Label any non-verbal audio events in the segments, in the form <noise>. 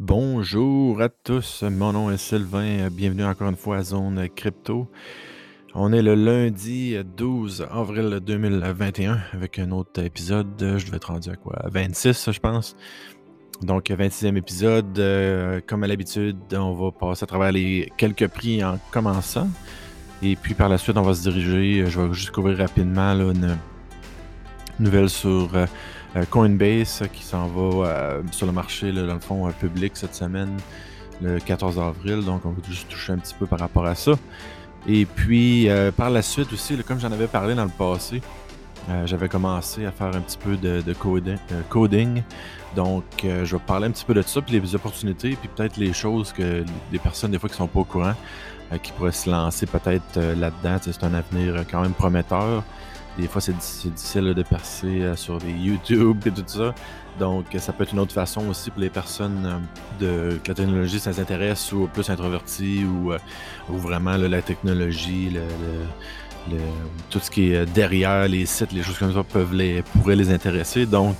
Bonjour à tous, mon nom est Sylvain, bienvenue encore une fois à Zone Crypto. On est le lundi 12 avril 2021 avec un autre épisode, je devais être rendu à quoi? 26 je pense. Donc 26e épisode, euh, comme à l'habitude, on va passer à travers les quelques prix en commençant. Et puis par la suite, on va se diriger, je vais juste couvrir rapidement une nouvelle sur... Euh, Coinbase qui s'en va euh, sur le marché, dans le fond, euh, public cette semaine, le 14 avril. Donc, on va juste toucher un petit peu par rapport à ça. Et puis, par la suite aussi, comme j'en avais parlé dans le passé, j'avais commencé à faire un petit peu de, coding, Donc, je vais parler un petit peu de ça, puis les opportunités, puis peut-être les choses que les personnes, des fois, qui sont pas au courant, qui pourraient se lancer peut-être là-dedans. C'est un avenir quand même prometteur. Des fois, c'est difficile de percer euh, sur les <laughs> YouTube et tout ça. Donc, ça peut être une autre façon aussi pour les personnes euh, que la technologie, ça s'intéresse ou plus introvertis ou, euh, vraiment la technologie, tout ce qui est derrière les sites, les choses comme ça peuvent les, pourraient les intéresser. Donc,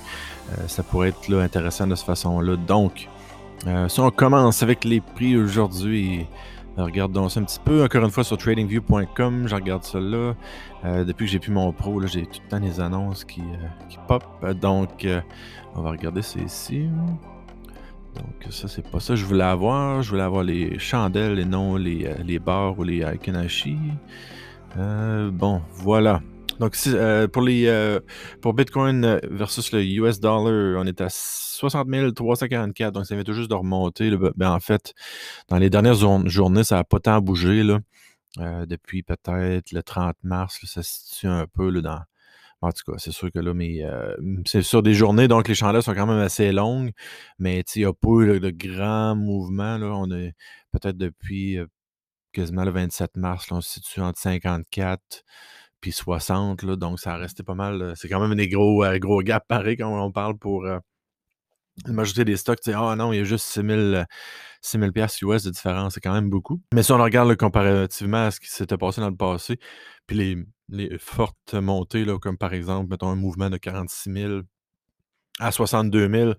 ça pourrait être intéressant de cette façon-là. Donc, si on commence avec les prix aujourd'hui, Regardons ça un petit peu. Encore une fois sur tradingview.com, je regarde ça là. Euh, depuis que j'ai plus mon pro, j'ai tout le temps des annonces qui, euh, pop. Donc, euh, on va regarder ça ici. Donc, ça, c'est pas ça je voulais avoir. Je voulais avoir les chandelles et non les, les bars ou les Aikenashi. bon, voilà. Donc, pour, les, pour Bitcoin versus le US dollar, on est à 60 344. Donc, ça vient tout juste de remonter. Ben, en fait, dans les dernières journées, ça n'a pas tant bougé. Là. Euh, depuis peut-être le 30 mars, ça se situe un peu là, dans. En tout cas, c'est sûr que là, mais euh, c'est sur des journées, donc les chandelles sont quand même assez longues, mais il n'y a pas eu de grands mouvements. Là. On est peut-être depuis euh, quasiment le 27 mars, on se situe entre 54 puis 60, là, donc ça a resté pas mal. C'est quand même des gros, gros gaps pareils quand on parle pour la majorité des stocks, ah non, il y a juste 6000 6000 pièces US de différence, c'est quand même beaucoup. Mais si on regarde comparativement à ce qui s'était passé dans le passé, puis les, les fortes montées, là, comme par exemple, mettons un mouvement de 46 000 à 62 000.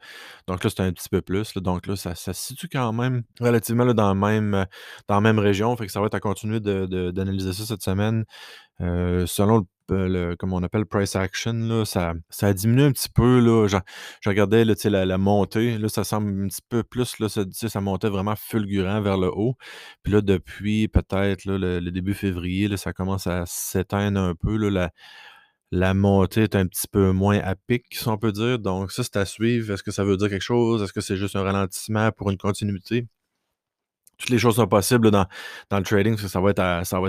Donc là, c'est un petit peu plus. donc là, ça, se situe quand même relativement dans, même, dans la même région. Fait que ça va être à continuer d'analyser ça cette semaine. Euh, selon le, comme on appelle price action, là, ça, a diminué un petit peu. Là. Je, regardais la, la montée. Là, ça semble un petit peu plus. Là, ça, montait vraiment fulgurant vers le haut. Puis là, depuis peut-être le, le, début février, là, ça commence à s'éteindre un peu. Là, la, la montée est un petit peu moins à pic, si on peut dire. Donc, ça, c'est à suivre. Est-ce que ça veut dire quelque chose? Est-ce que c'est juste un ralentissement pour une continuité? Toutes les choses sont possibles dans, le trading, parce que ça va être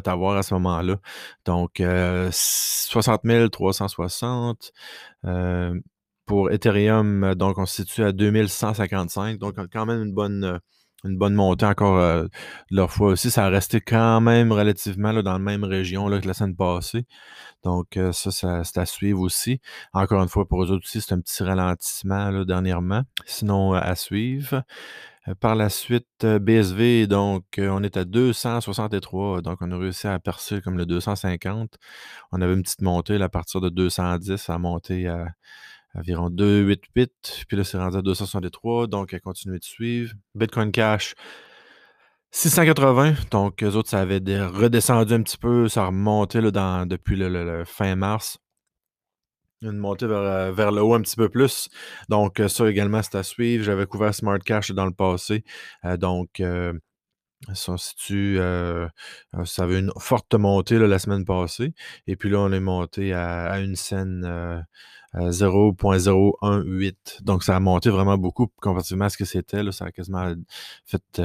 à, voir à ce moment-là. Donc, euh, 60 360. Euh, pour Ethereum, donc on se situe à 2155. Donc, quand même une bonne une bonne montée encore euh, leur fois aussi. Ça a resté quand même relativement dans la même région là, que la semaine passée. Donc, euh, ça, ça c'est à suivre aussi. Encore une fois, pour eux autres aussi, c'est un petit ralentissement dernièrement. Sinon, à suivre. Euh, par la suite, BSV, donc, on est à 263. Donc, on a réussi à percer comme le 250. On avait une petite montée à partir de 210 à monter à environ 2,88. Puis là, c'est rendu à 263. Donc, elle continue de suivre. Bitcoin Cash, 680. Donc, eux autres, ça avait redescendu un petit peu. Ça a remonté là, depuis le, fin mars. Une montée vers, vers, le haut un petit peu plus. Donc, ça également, c'est à suivre. J'avais couvert Smart Cash dans le passé. Euh, donc, euh, ça situe, euh, ça avait une forte montée là, la semaine passée. Et puis là, on est monté à, une scène 0.018. Donc, ça a monté vraiment beaucoup comparativement à ce que c'était. Ça a quasiment fait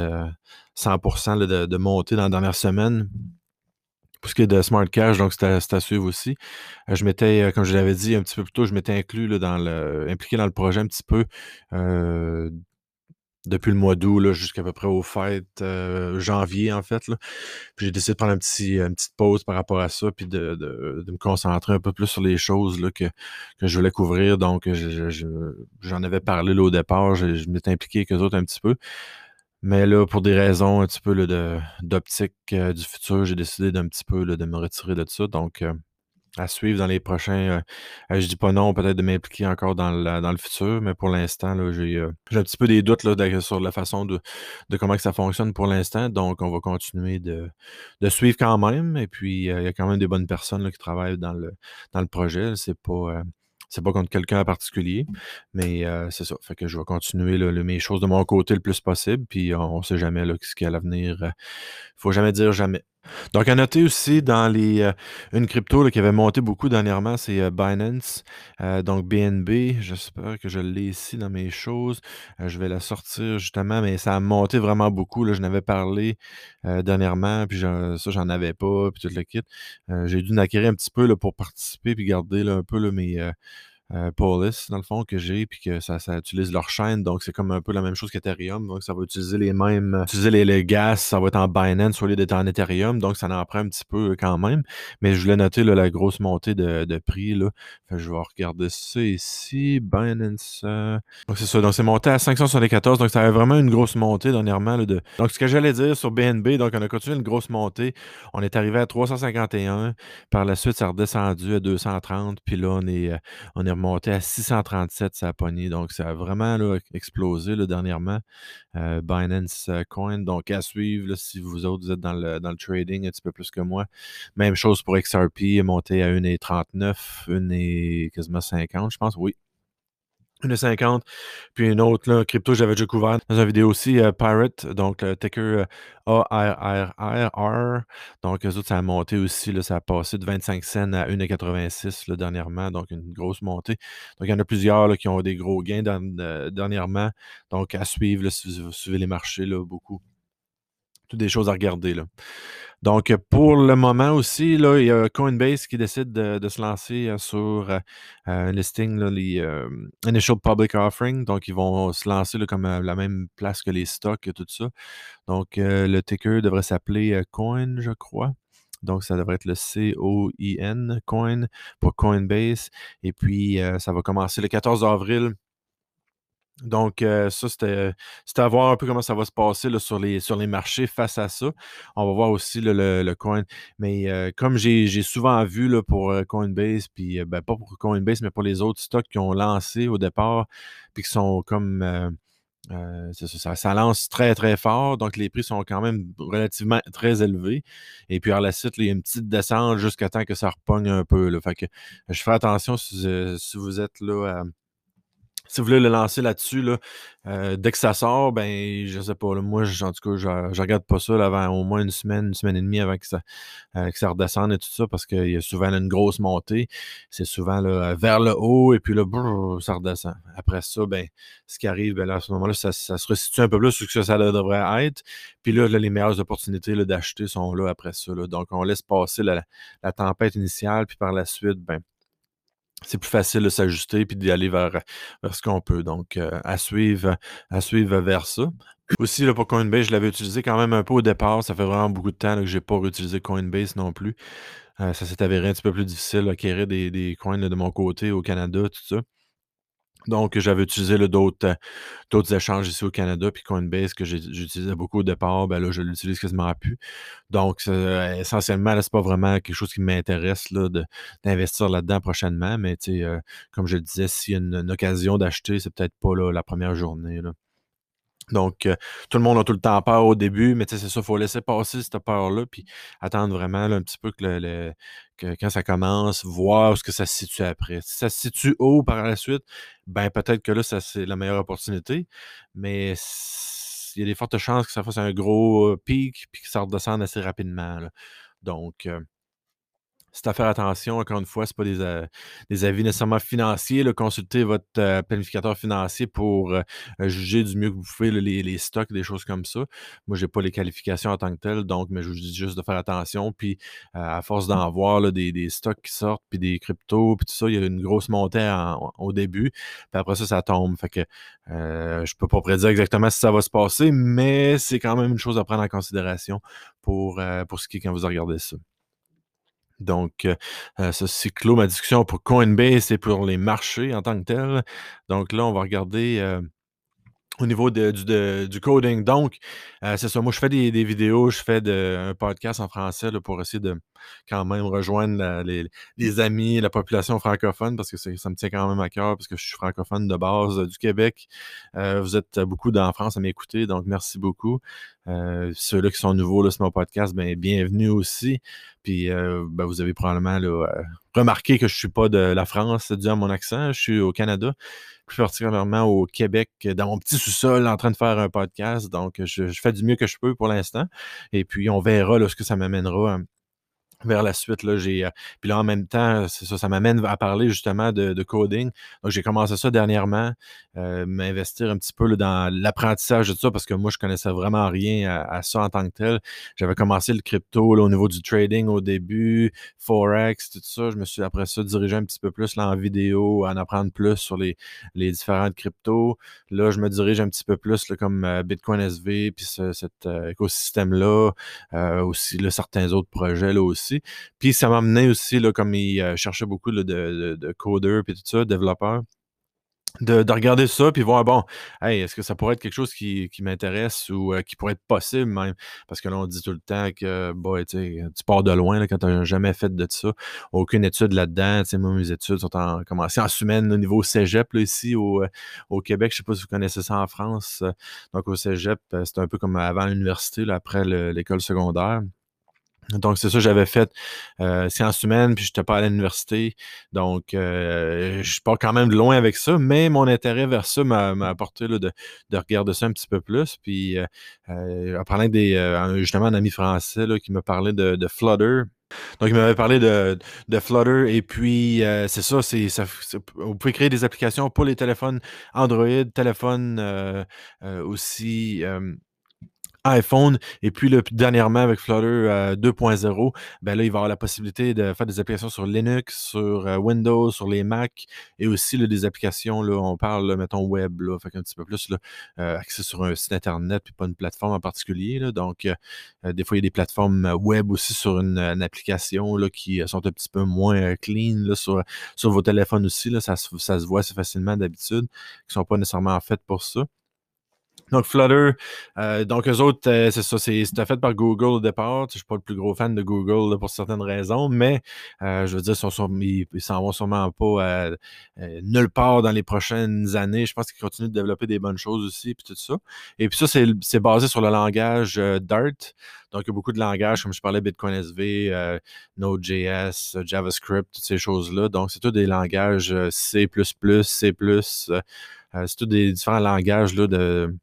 100% euh, de, montée dans la dernière semaine. Pour ce qui est de Smart Cash, donc c'est à, suivre aussi. Euh, je m'étais, euh, comme je l'avais dit un petit peu plus tôt, je m'étais inclus dans le, impliqué dans le projet un petit peu depuis le mois d'août jusqu'à peu près aux fêtes, euh, janvier en fait. Puis j'ai décidé de prendre une petite pause par rapport à ça, puis de, de, de me concentrer un peu plus sur les choses là, que, que je voulais couvrir. Donc j'en avais parlé là, au départ, je, m'étais impliqué avec eux autres un petit peu. Mais là, pour des raisons un petit peu d'optique euh, du futur, j'ai décidé d'un petit peu là, de me retirer de ça. Donc, euh, à suivre dans les prochains. Euh, je dis pas non, peut-être de m'impliquer encore dans le, dans le futur, mais pour l'instant, j'ai un petit peu des doutes là, sur la façon de, de comment que ça fonctionne pour l'instant. Donc, on va continuer de, de suivre quand même. Et puis, il y a quand même des bonnes personnes qui travaillent dans le, dans le projet. C'est pas. C'est pas contre quelqu'un en particulier, mais c'est ça. Fait que je vais continuer mes choses de mon côté le plus possible, puis on, ne sait jamais là, ce qu'il y a à l'avenir. Il faut jamais dire jamais. Donc, à noter aussi dans les une crypto qui avait monté beaucoup dernièrement, c'est Binance. donc BNB, j'espère que je l'ai ici dans mes choses. je vais la sortir justement, mais ça a monté vraiment beaucoup. Là, je n'avais parlé dernièrement, puis ça, j'en avais pas, puis tout le kit. J'ai dû en acquérir un petit peu pour participer, puis garder un peu mes euh, dans le fond, que j'ai, puis que ça, ça, utilise leur chaîne. Donc, c'est comme un peu la même chose qu'Ethereum. Donc, ça va utiliser les mêmes, euh, utiliser les, les, ça va être en Binance au lieu d'être en Ethereum. Donc, ça en prend un petit peu quand même. Mais je voulais noter la grosse montée de, de prix. Là. je vais regarder ça ici. Binance. Euh, donc, c'est ça. Donc, c'est monté à 574. Donc, ça avait vraiment une grosse montée dernièrement. Là, de... Donc, ce que j'allais dire sur BNB, donc, on a continué une grosse montée. On est arrivé à 351. Par la suite, ça a redescendu à 230. Puis là, on est, on est monté à 637, ça a pogné. Donc, ça a vraiment explosé là, dernièrement. Euh, Binance euh, Coin, donc à suivre si vous autres vous êtes dans le, dans le trading un petit peu plus que moi. Même chose pour XRP, monté à 1,39, 1,50, quasiment 50, je pense. Oui, une 50, puis une autre, là, crypto, j'avais déjà couvert dans une vidéo aussi, euh, Pirate, donc le ticker ARRR. Donc, eux autres, ça a monté aussi, là, ça a passé de 25 cents à 1,86 dernièrement, donc une grosse montée. Donc, il y en a plusieurs là, qui ont des gros gains dernièrement. Donc, à suivre si vous suivez les marchés, là, beaucoup. Toutes des choses à regarder. Donc, pour le moment aussi, là, il y a Coinbase qui décide de, se lancer euh, sur euh, un listing, les Initial Public Offering. Donc, ils vont se lancer comme la même place que les stocks et tout ça. Donc, le ticker devrait s'appeler Coin, je crois. Donc, ça devrait être le C-O-I-N, Coin, pour Coinbase. Et puis, ça va commencer le 14 avril donc, euh, ça, c'était à voir un peu comment ça va se passer sur, les, sur les marchés face à ça. On va voir aussi le, coin. Mais euh, comme j'ai souvent vu là, pour euh, Coinbase, puis ben, pas pour Coinbase, mais pour les autres stocks qui ont lancé au départ, puis qui sont comme. Ça, ça, lance très, très fort. Donc, les prix sont quand même relativement très élevés. Et puis, à la suite, il y a une petite descente jusqu'à temps que ça repogne un peu. Fait que je fais attention si, si vous êtes là si vous voulez le lancer là-dessus, là, euh, dès que ça sort, ben, je sais pas, moi, en tout cas, je, je regarde pas ça avant au moins une semaine, une semaine et demie avant que ça, euh, redescende et tout ça, parce qu'il y a souvent une grosse montée. C'est souvent là, vers le haut et puis là, ça redescend. Après ça, ben, ce qui arrive, ben, à ce moment-là, ça, ça, se resitue un peu plus sur ce que ça devrait être. Puis là, les meilleures opportunités d'acheter sont là après ça. Donc, on laisse passer la, la tempête initiale, puis par la suite, ben, c'est plus facile de s'ajuster puis d'y aller vers, vers ce qu'on peut. Donc, euh, à, suivre, vers ça. Aussi, pour Coinbase, je l'avais utilisé quand même un peu au départ. Ça fait vraiment beaucoup de temps que je n'ai pas réutilisé Coinbase non plus. Euh, ça s'est avéré un petit peu plus difficile d'acquérir des, des coins de mon côté au Canada, tout ça. Donc, j'avais utilisé d'autres d'autres échanges ici au Canada, puis Coinbase que j'utilisais beaucoup au départ, ben là, je l'utilise quasiment plus. Donc, euh, essentiellement, c'est pas vraiment quelque chose qui m'intéresse d'investir là-dedans prochainement, mais euh, comme je le disais, s'il y a une, occasion d'acheter, c'est peut-être pas la première journée. Là. Donc, euh, tout le monde a tout le temps peur au début, mais c'est ça, il faut laisser passer cette peur-là, puis attendre vraiment un petit peu que, le, quand ça commence, voir ce que ça se situe après. Si ça se situe haut par la suite, ben peut-être que là, c'est la meilleure opportunité, mais il y a des fortes chances que ça fasse un gros pic, puis que ça redescende assez rapidement. Donc, euh, c'est à faire attention, encore une fois, ce pas des, euh, des, avis nécessairement financiers. consultez votre euh, planificateur financier pour euh, juger du mieux que vous pouvez les, les, stocks, des choses comme ça. Moi, je n'ai pas les qualifications en tant que telles, donc mais je vous dis juste de faire attention. Puis à force d'en voir des, des, stocks qui sortent, puis des cryptos, puis tout ça, il y a une grosse montée au début. Puis après ça, ça tombe. Fait que je ne peux pas prédire exactement si ça va se passer, mais c'est quand même une chose à prendre en considération pour, pour ce qui est quand vous regardez ça. Donc, euh, euh, ceci clôt ma discussion pour Coinbase et pour les marchés en tant que tel. Donc là, on va regarder, euh, au niveau de, du, coding. Donc, euh, c'est ça. Moi, je fais des, vidéos, je fais un podcast en français pour essayer de quand même rejoindre les, amis, la population francophone, parce que ça me tient quand même à cœur, parce que je suis francophone de base du Québec. Vous êtes beaucoup dans France à m'écouter, donc merci beaucoup. Ceux-là qui sont nouveaux sur mon podcast, ben, bienvenue aussi. Puis, euh, ben, vous avez probablement euh, remarqué que je suis pas de la France dû à mon accent. Je suis au Canada plus particulièrement au Québec, dans mon petit sous-sol, en train de faire un podcast. Donc, je, fais du mieux que je peux pour l'instant. Et puis, on verra ce que ça m'amènera hein, vers la suite, là, j'ai. euh, puis là, en même temps, c'est ça, ça m'amène à parler justement de, coding. Donc, j'ai commencé ça dernièrement, euh, m'investir un petit peu dans l'apprentissage de ça, parce que moi, je connaissais vraiment rien à, ça en tant que tel. J'avais commencé le crypto là, au niveau du trading au début, Forex, tout ça. Je me suis après ça dirigé un petit peu plus là, en vidéo, en apprendre plus sur les, les différentes cryptos. Là, je me dirige un petit peu plus là, comme euh, Bitcoin SV, puis ce- cet écosystème-là, aussi certains autres projets là aussi. Puis ça m'a amené aussi, comme il euh, cherchait beaucoup de, de, de codeurs puis tout ça, développeurs, de, de regarder ça puis voir, bon, hey, est-ce que ça pourrait être quelque chose qui, m'intéresse ou euh, qui pourrait être possible même? Parce que là, on dit tout le temps que, tu pars de loin quand tu n'as jamais fait de ça. Aucune étude là-dedans. Mes études sont en, en semaine au niveau cégep, ici au, euh, au Québec. Je sais pas si vous connaissez ça en France. Donc, au cégep, euh, c'était un peu comme avant l'université, après le- l'école secondaire. Donc, c'est ça, j'avais fait euh, sciences humaines, puis je n'étais pas à l'université. Donc, euh, je pars quand même loin avec ça, mais mon intérêt vers ça m'a apporté là, de, de regarder ça un petit peu plus. Puis, euh, euh, en parlant des, euh, justement, un ami français là, qui me parlait de, Flutter. Donc, il m'avait parlé de, Flutter, et puis, euh, c'est ça, c'est, vous pouvez créer des applications pour les téléphones Android, téléphones euh, euh, aussi. Euh, iPhone. Et puis, puis dernièrement, avec Flutter euh, 2.0, ben là, il va avoir la possibilité de faire des applications sur Linux, sur euh, Windows, sur les Mac, et aussi des applications, là, on parle, mettons, web, là, fait qu'un petit peu plus là, euh, axé sur un site Internet, puis pas une plateforme en particulier. Là, donc, euh, euh, des fois, il y a des plateformes euh, web aussi sur une, application là, qui euh, sont un petit peu moins euh, clean là, sur, sur vos téléphones aussi. Là, ça, ça se voit assez facilement d'habitude, qui sont pas nécessairement faites pour ça. Donc, Flutter, euh, donc eux autres, euh, c'est ça, c'était fait par Google au départ. Je suis pas le plus gros fan de Google pour certaines raisons, mais euh, je veux dire, ils s'en vont sûrement pas nulle part dans les prochaines années. Je pense qu'ils continuent de développer des bonnes choses aussi, puis tout ça. Et puis ça, c'est basé sur le langage Dart. Donc, il y a beaucoup de langages, comme je parlais, Bitcoin SV, Node.js, JavaScript, toutes ces choses-là. Donc, c'est tous des langages C++, C++, c'est tous des différents langages là, de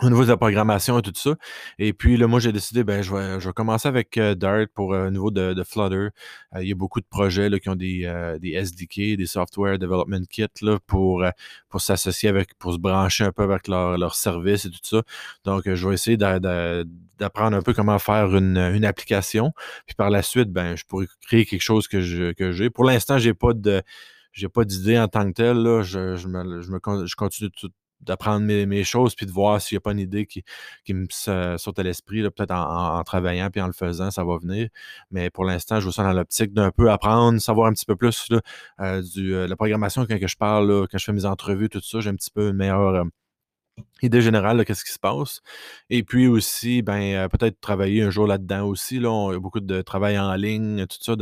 au niveau de la programmation et tout ça. Et puis là, moi, j'ai décidé, ben, je vais, je vais commencer avec euh, Dart pour euh, au niveau de, Flutter. Euh, il y a beaucoup de projets là, qui ont des, des SDK, des Software Development Kits pour, pour s'associer avec, pour se brancher un peu avec leur, leur service et tout ça. Donc, je vais essayer d'a- d'a- d'apprendre un peu comment faire une, une application. Puis par la suite, ben, je pourrais créer quelque chose que je- que j'ai. pour l'instant, j'ai pas j'ai pas d'idée en tant que telle. Là. Je, je, me, je, je continue tout- d'apprendre mes, choses puis de voir s'il n'y a pas une idée qui, me sa- saute à l'esprit. Peut-être en, travaillant puis en le faisant, ça va venir. Mais pour l'instant, je vois ça dans l'optique d'un peu apprendre, savoir un petit peu plus euh, du, euh, la programmation quand je parle, quand je fais mes entrevues, tout ça. J'ai un petit peu une meilleure euh, idée générale de qu'est-ce qui se passe? Et puis aussi, ben, euh, peut-être travailler un jour là-dedans aussi. Là, a beaucoup de travail en ligne, tout ça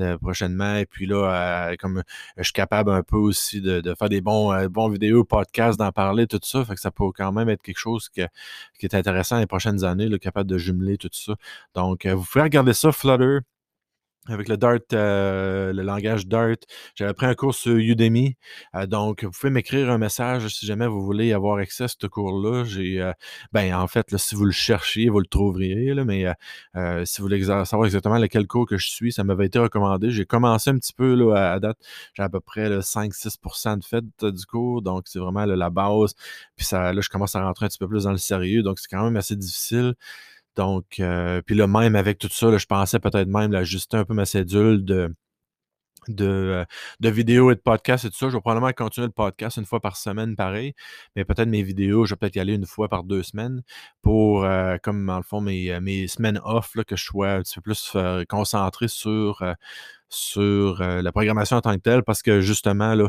euh, prochainement. Et puis là, euh, comme je suis capable un peu aussi de, faire des bons, bons vidéos, podcasts, d'en parler, tout ça. Fait que ça peut quand même être quelque chose qui est intéressant les prochaines années, là, capable de jumeler tout ça. Donc, vous pouvez regarder ça, Flutter. Avec le Dart, euh, le langage Dart, j'avais pris un cours sur Udemy. Euh, donc, vous pouvez m'écrire un message si jamais vous voulez avoir accès à ce cours-là. J'ai, euh, ben, en fait, si vous le cherchiez, vous le trouveriez. Là, mais si vous voulez savoir exactement lequel cours que je suis, ça m'avait été recommandé. J'ai commencé un petit peu là, à, date. J'ai à peu près 5-6% de fait du cours. Donc, c'est vraiment la base. Puis ça, là, je commence à rentrer un petit peu plus dans le sérieux. Donc, c'est quand même assez difficile. Donc, euh, puis là, même avec tout ça, je pensais peut-être même l'ajuster un peu ma cédule de, euh, de vidéos et de podcasts et tout ça. Je vais probablement continuer le podcast une fois par semaine, pareil. Mais peut-être mes vidéos, je vais peut-être y aller une fois par deux semaines pour, euh, comme dans le fond, mes, mes semaines off, là, que je sois un petit peu plus concentré sur, sur la programmation en tant que telle parce que justement, là,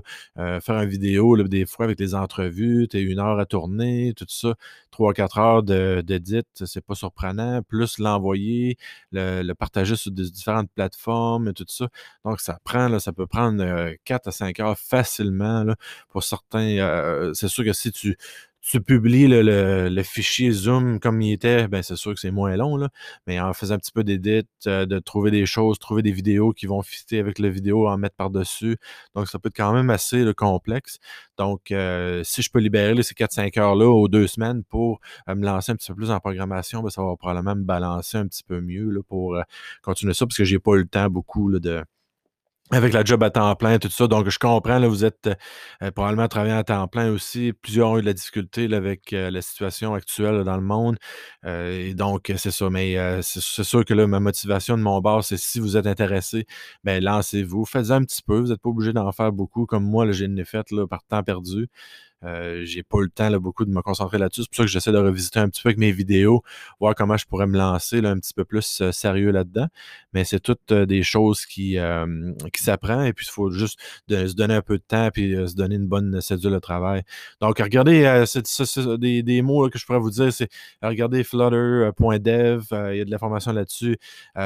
faire une vidéo, des fois avec les entrevues, tu es une heure à tourner, tout ça, trois, quatre heures d'édit, c'est pas surprenant, plus l'envoyer, le, partager sur différentes plateformes et tout ça. Donc, ça prend, ça peut prendre quatre à cinq heures facilement pour certains. c'est sûr que si tu tu publies le, fichier Zoom comme il était, ben c'est sûr que c'est moins long, là, mais en faisant un petit peu d'édit, euh, de trouver des choses, trouver des vidéos qui vont fitter avec la vidéo, en mettre par-dessus. Donc, ça peut être quand même assez complexe. Donc, euh, si je peux libérer ces 4-5 heures-là aux deux semaines pour euh, me lancer un petit peu plus en programmation, ben, ça va probablement me balancer un petit peu mieux là, pour continuer ça, parce que j'ai pas eu le temps beaucoup de avec la job à temps plein, tout ça. Donc, je comprends, là, vous êtes euh, probablement travaillant à temps plein aussi. Plusieurs ont eu de la difficulté avec euh, la situation actuelle dans le monde. Euh, et donc, c'est ça. Mais c'est sûr que là, ma motivation de mon bord, c'est si vous êtes intéressé, ben lancez-vous. Faites-en un petit peu. Vous n'êtes pas obligé d'en faire beaucoup. Comme moi, j'ai une fait là, par temps perdu. Euh, j'ai pas eu le temps là, beaucoup de me concentrer là-dessus. C'est pour ça que j'essaie de revisiter un petit peu avec mes vidéos, voir comment je pourrais me lancer là, un petit peu plus euh, sérieux là-dedans. Mais c'est toutes euh, des choses qui, qui s'apprennent et puis il faut juste se donner un peu de temps puis se donner une bonne cédule de travail. Donc, regardez des, des, mots que je pourrais vous dire, c'est regardez flutter.dev, il y a de l'information là-dessus.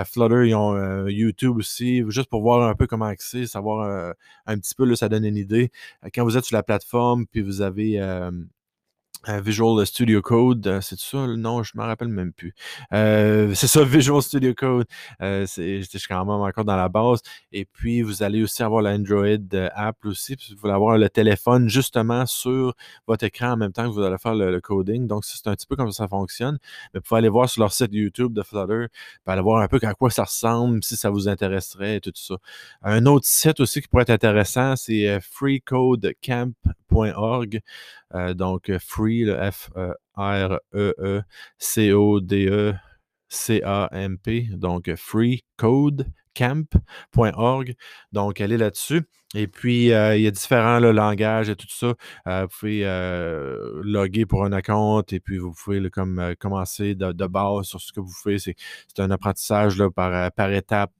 Flutter, ils ont YouTube aussi, juste pour voir un peu comment accéder, savoir un petit peu, là, ça donne une idée. Quand vous êtes sur la plateforme, puis vous avez Visual Studio Code, euh, c'est ça? Non, je ne me rappelle même plus. Euh, c'est ça, <laughs> Visual Studio Code. Euh, je suis quand même encore dans la base. Et puis, vous allez aussi avoir l'Android app aussi. Puis vous allez avoir le téléphone justement sur votre écran en même temps que vous allez faire le, coding. Donc, c'est un petit peu comme ça, ça fonctionne. Mais vous pouvez aller voir sur leur site YouTube de Flutter, puis aller voir un peu à quoi ça ressemble, si ça vous intéresserait et tout ça. Un autre site aussi qui pourrait être intéressant, c'est freecodecamp.org. donc, free F-R-E-E-C-O-D-E. C-A-M-P, donc freecodecamp.org. Donc, allez là-dessus. Et puis, euh, il y a différents langages et tout ça. Euh, vous pouvez euh, loguer pour un compte et puis vous pouvez comme, commencer de, base sur ce que vous faites. C'est, un apprentissage par, par étape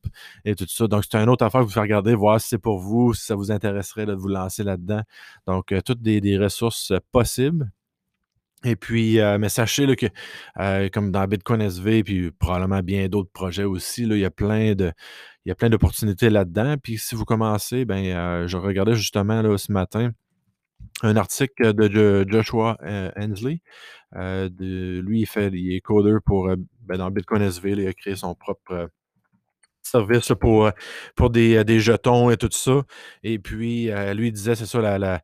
et tout ça. Donc, c'est une autre affaire que vous faire regarder, voir si c'est pour vous, si ça vous intéresserait de vous lancer là-dedans. Donc, toutes des ressources possibles. Et puis, euh, mais sachez que, euh, comme dans Bitcoin SV, puis probablement bien d'autres projets aussi, là, il y a plein de, il y a plein d'opportunités là-dedans. Puis si vous commencez, ben, euh, je regardais justement là, ce matin un article de, Joshua Hensley. lui, il fait, il est coder pour ben, dans Bitcoin SV, il a créé son propre service pour, pour des, jetons et tout ça. Et puis, lui, il disait, c'est ça, la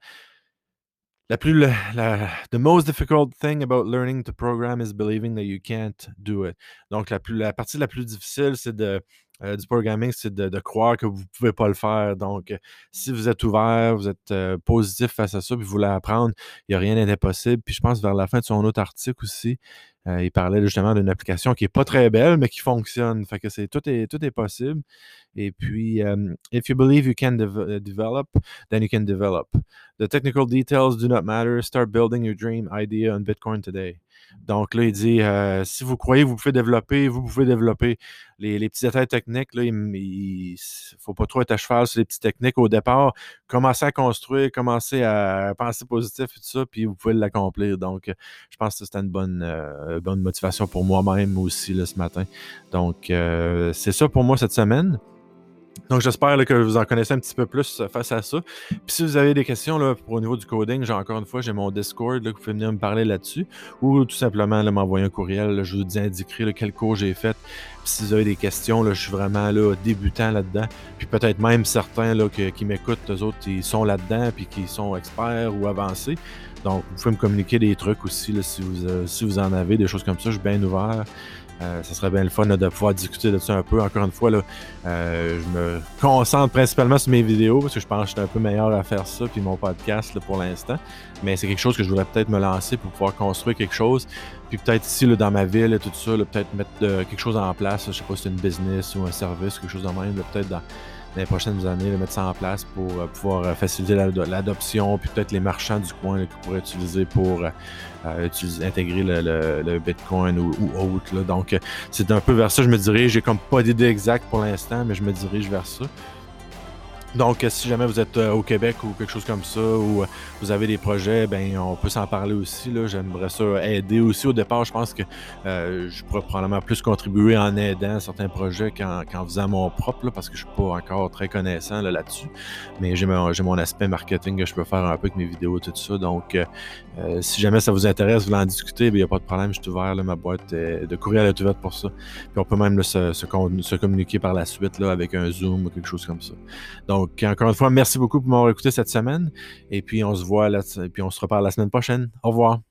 la plus, la, the most difficult thing about learning to program is believing that you can't do it. Donc, la, plus, la partie la plus difficile, c'est de, euh, du programming, c'est de, croire que vous ne pouvez pas le faire. Donc, si vous êtes ouvert, vous êtes euh, positif face à ça, puis vous voulez apprendre, il n'y a rien d'impossible. Puis je pense vers la fin de son autre article aussi, euh, il parlait justement d'une application qui n'est pas très belle, mais qui fonctionne. Fait que c'est tout est, tout est possible. Et puis, um, if you believe you can uh, develop, then you can develop. The technical details do not matter. Start building your dream idea on Bitcoin today. Donc là, il dit euh, si vous croyez que vous pouvez développer, vous pouvez développer. Les, petits détails techniques, là, il ne faut pas trop être à cheval sur les petites techniques au départ. Commencez à construire, commencez à penser positif et tout ça, puis vous pouvez l'accomplir. Donc, je pense que c'était une bonne, euh, bonne motivation pour moi-même aussi là, ce matin. Donc, euh, c'est ça pour moi cette semaine. Donc, j'espère que vous en connaissez un petit peu plus euh, face à ça. Puis, si vous avez des questions pour, au niveau du coding, j'ai encore une fois, j'ai mon Discord, là, vous pouvez venir me parler là-dessus. Ou tout simplement m'envoyer un courriel. je vous indiquerai quel cours j'ai fait. Si vous avez des questions, là, je suis vraiment là, débutant là-dedans. Puis, peut-être même certains là, qui m'écoutent, eux autres, ils sont là-dedans, puis qui sont experts ou avancés. Donc, vous pouvez me communiquer des trucs aussi là, si, vous, euh, si vous en avez, des choses comme ça. Je suis bien ouvert. Euh, ça serait bien le fun de pouvoir discuter de ça un peu. Encore une fois, là, euh, je me concentre principalement sur mes vidéos parce que je pense que je suis un peu meilleur à faire ça, puis mon podcast pour l'instant. Mais c'est quelque chose que je voudrais peut-être me lancer pour pouvoir construire quelque chose. Puis peut-être ici, là, dans ma ville et tout ça, peut-être mettre euh, quelque chose en place. je sais pas si c'est une business ou un service, quelque chose de même. Peut-être dans les prochaines années, mettre ça en place pour pouvoir faciliter l'adoption, puis peut-être les marchands du coin qui pourraient utiliser pour intégrer le, Bitcoin ou, autre. Donc, c'est un peu vers ça que je me dirige. J'ai comme pas d'idée exacte pour l'instant, mais je me dirige vers ça. Donc, si jamais vous êtes au Québec ou quelque chose comme ça, ou vous avez des projets, ben on peut s'en parler aussi. J'aimerais ça aider aussi. Au départ, je pense que je pourrais probablement plus contribuer en aidant certains projets qu'en, faisant mon propre, parce que je ne suis pas encore très connaissant là, dessus Mais j'ai mon, aspect marketing que je peux faire un peu avec mes vidéos, et tout ça. Donc, si jamais ça vous intéresse, vous en discuter, il ben, n'y a pas de problème. Je suis ouvert. ma boîte de courriel est ouverte pour ça. Puis on peut même se, se, communiquer par la suite là, avec un Zoom ou quelque chose comme ça. Donc, donc, encore une fois, merci beaucoup pour m'avoir écouté cette semaine. Et puis, on se voit et puis on se reparle la semaine prochaine. Au revoir.